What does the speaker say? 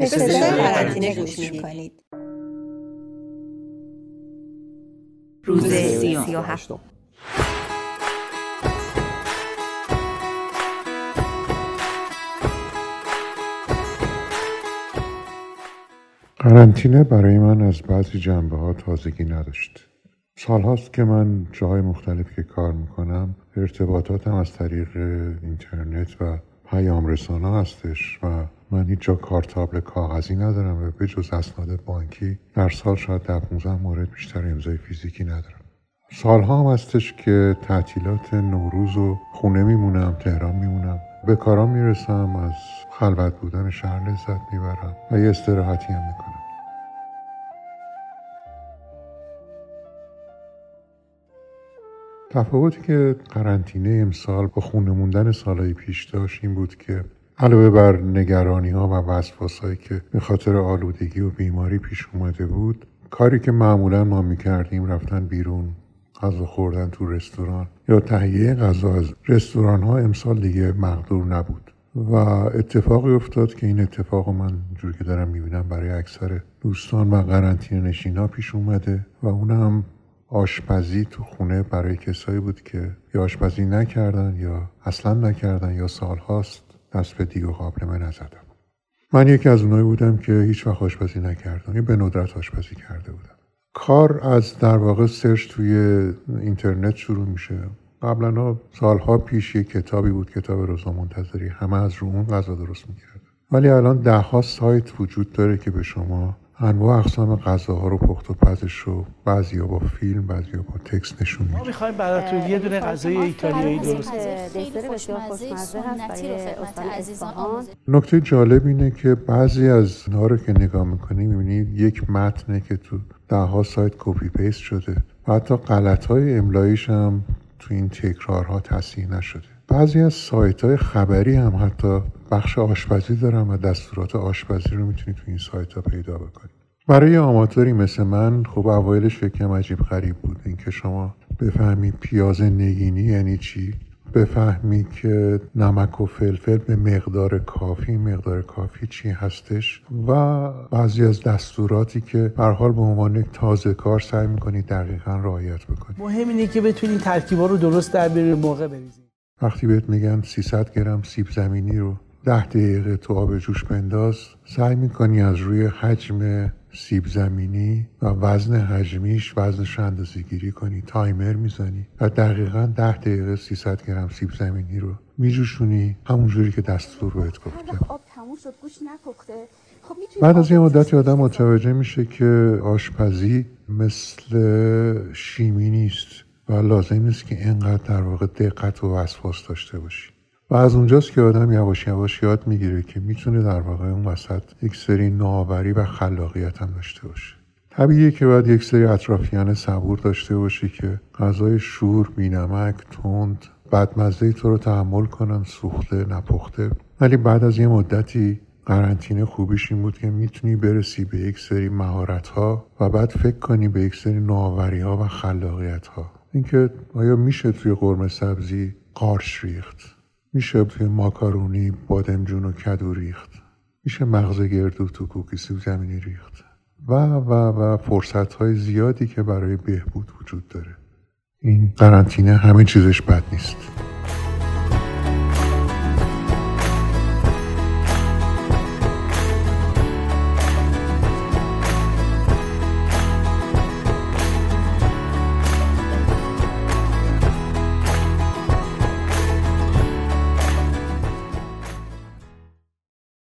به صدای قرنطینه گوش می‌کنید. روز سی و هفتم قرنطینه برای من از بعضی جنبه ها تازگی نداشت. سالهاست که من جاهای مختلف که کار می‌کنم ارتباطاتم از طریق اینترنت و پیام رسانه هستش و من هیچ جا کارتابل کاغذی ندارم و به جز اسناد بانکی در سال شاید در 15 مورد بیشتر امضای فیزیکی ندارم. سالها هم هستش که تعطیلات نوروز و خونه میمونم تهران میمونم. به کارام می‌رسم از خلوت بودن شهر لذت می‌برم و یه استراحتی هم می‌کنم. تفاوتی که قرنطینه امسال با خونه موندن سالهای پیش داشت این بود که علاوه بر نگرانی ها و وسواس که به خاطر آلودگی و بیماری پیش اومده بود کاری که معمولا ما می‌کردیم رفتن بیرون غذا خوردن تو رستوران یا تهیه غذا از رستوران ها امسال دیگه مقدور نبود. و اتفاقی افتاد که این اتفاق من جور که دارم می‌بینم برای اکثر دوستان و قرنطینه نشینا پیش اومده و اونم آشپزی تو خونه برای کسایی بود که یا آشپزی نکردن یا اصلا نکردن یا سالهاست دست به دیگ و قابلمه نزدم. من یکی از اونایی بودم که هیچ وقت آشپزی نکردم. یا به ندرت آشپزی کرده بودم. کار از در واقع سرچ توی اینترنت شروع میشه. قبلا سالها پیش یه کتابی بود کتاب روزا منتظری. همه از رو اون غذا درست می‌کرد ولی الان ده ها سایت وجود داره که به شما انواع اقسام غذاها رو پخت و پزش رو بعضیا با فیلم بعضیا با text نشون میده ما می‌خوایم براتون یه دونه غذای ایتالیایی درست نکته جالب اینه که بعضی از اینها رو که نگاه می‌کنی می‌بینی یک متنه که تو ده ها سایت copy paste شده و حتی غلط های املاییش هم تو این تکرارها تصحیح نشده. بعضی از سایت های خبری هم حتی بخش آشپزی دارن و دستورات آشپزی رو می‌تونی تو این سایت ها پیدا بکنی. برای آماتوری مثل من خب اوایلش فکرم عجیب غریب بود. اینکه شما بفهمی پیاز نگینی یعنی چی؟ بفهمی که نمک و فلفل به مقدار کافی مقدار کافی چی هستش؟ و بعضی از دستوراتی که هر حال به عنوان یک تازه کار سعی می‌کنی دقیقا رعایت بکنی. مهم اینه که بتونی ترکیبا رو درست در بیاری موقع بریزی. وقتی بهت میگم 300 گرم سیب زمینی رو ده دقیقه تو آب جوش بنداز سعی می‌کنی از روی حجم سیب زمینی و وزن حجمیش وزنش رو اندازه گیری کنی تایمر می‌زنی و دقیقا ده دقیقه 300 گرم سیب زمینی رو میجوشونی همونجوری که دستور بهت گفته خب بعد از یه مدتی آدم متوجه میشه که آشپزی مثل شیمی نیست و لازم نیست که اینقدر در واقع دقت و وسواس داشته باشی. و از اونجاست که آدم یواش یواش یاد می‌گیره که می‌تونه در واقع اون وسط یک سری نوآوری و خلاقیت هم داشته باشه. طبیعیه که باید یک سری اطرافیان صبور داشته باشی که غذای شور بینمک تند بدمزه تو رو تحمل کنن سوخته نپخته. ولی بعد از یه مدتی قرنطینه خوبیش این بود که می‌تونی برسی به یک سری مهارت ها و بعد فکر کنی به یک سری نوآوری ها و خلاقیت ها اینکه آیا میشه توی قرمه سبزی قارش ریخت؟ میشه توی ماکارونی بادمجون و کدو ریخت. میشه مغز گردو تو کوکی سیب زمینی ریخت. و و و فرصت های زیادی که برای بهبود وجود داره. این قرنطینه همه چیزش بد نیست.